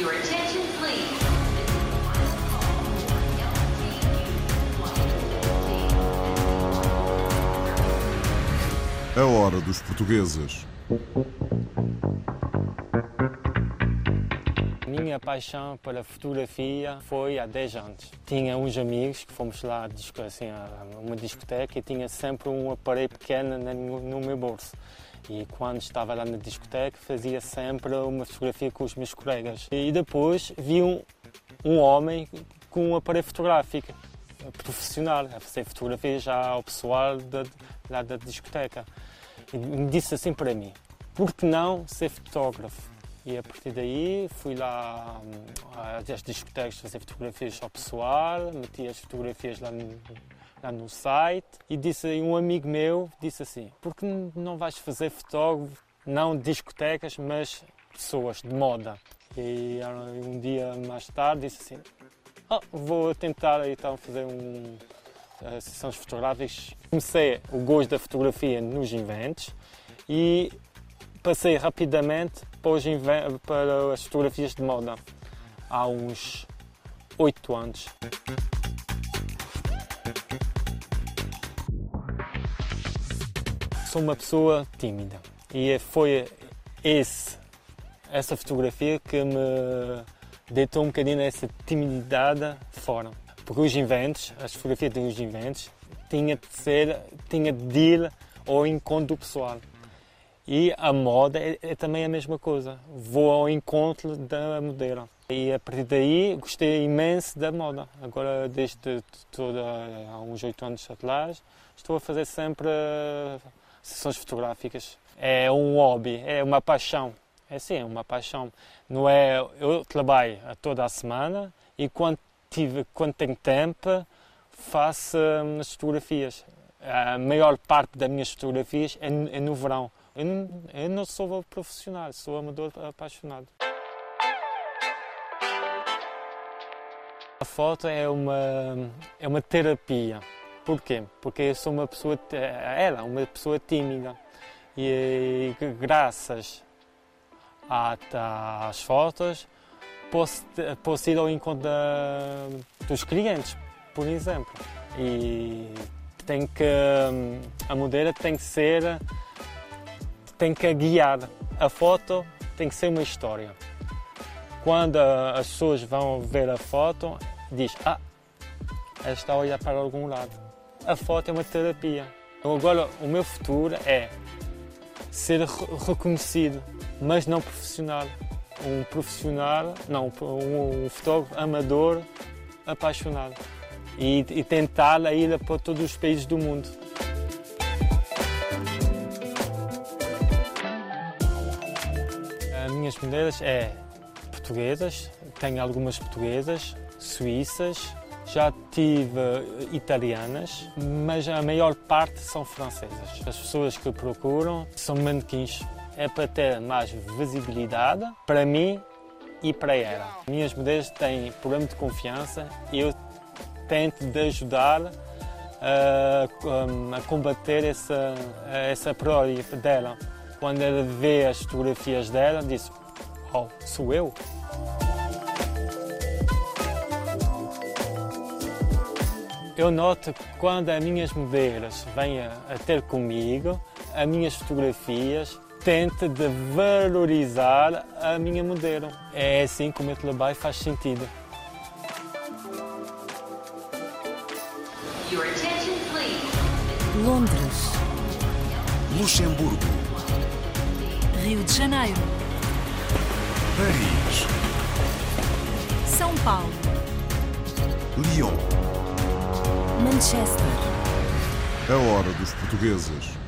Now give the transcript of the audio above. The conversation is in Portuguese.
Your attention, please. A hora dos portugueses. Minha paixão pela fotografia foi há 10 anos. Tinha uns amigos que fomos lá assim, a uma discoteca e tinha sempre um aparelho pequeno no meu bolso. E quando estava lá na discoteca fazia sempre uma fotografia com os meus colegas. E depois vi um, um homem com um aparelho fotográfico profissional a fazer fotografias já ao pessoal da, lá da discoteca. E me disse assim para mim, por que não ser fotógrafo? E a partir daí fui lá hum, às discotecas fazer fotografias ao pessoal, meti as fotografias lá no, no site e disse um amigo meu disse assim, por que não vais fazer fotógrafo, não de discotecas, mas pessoas de moda? E um dia mais tarde disse assim, "Ah, vou tentar então fazer um, eh, sessões fotográficas. Comecei o gosto da fotografia nos eventos e passei rapidamente para, para as fotografias de moda há uns oito anos. Sou uma pessoa tímida e foi esse, essa fotografia que me deitou um bocadinho essa timidez fora. Porque os eventos, as fotografias dos eventos, tinha de ser, tinha de ir ao encontro pessoal. E a moda é, é também a mesma coisa. Vou ao encontro da modelo. E a partir daí gostei imenso da moda. Agora, desde toda, há uns oito anos atrás, estou a fazer sempre sessões fotográficas. É um hobby, é uma paixão. É sim, uma paixão. Não é, eu trabalho toda a semana e quando, tive, quando tenho tempo faço hum, as fotografias. A maior parte das minhas fotografias é, no- é no verão. Eu não, eu não sou profissional, sou amador apaixonado. A foto é uma, é uma terapia. Porquê? Porque eu sou uma pessoa, ela, uma pessoa tímida. E, graças às fotos posso, posso ir ao encontro da- dos clientes, por exemplo. E tem que, a modelo tem que ser, tem que guiar. A foto tem que ser uma história. Quando as pessoas vão ver a foto, diz, ah, ela está a olhar para algum lado. A foto é uma terapia. Então, agora, o meu futuro é ser re- reconhecido, mas não profissional. Um profissional, não, um, fotógrafo amador apaixonado. E, e tentar ir para todos os países do mundo. As minhas modelos é portuguesas, tenho algumas portuguesas, suíças, já tive eh, italianas, mas a maior parte são francesas. As pessoas que procuram são manequins. É para ter mais visibilidade para mim e para ela. Minhas modelos têm problema de confiança e eu tento de ajudar a, a combater essa, essa prole dela. Quando ela vê as fotografias dela, diz: Oh, sou eu? Eu noto que quando as minhas modelos vêm a, a ter comigo, as minhas fotografias, tento de valorizar a minha modelo. É assim que o meu trabalho faz sentido. Londres, Luxemburgo, Rio de Janeiro, Paris, São Paulo, Lyon. Manchester, A hora dos portugueses.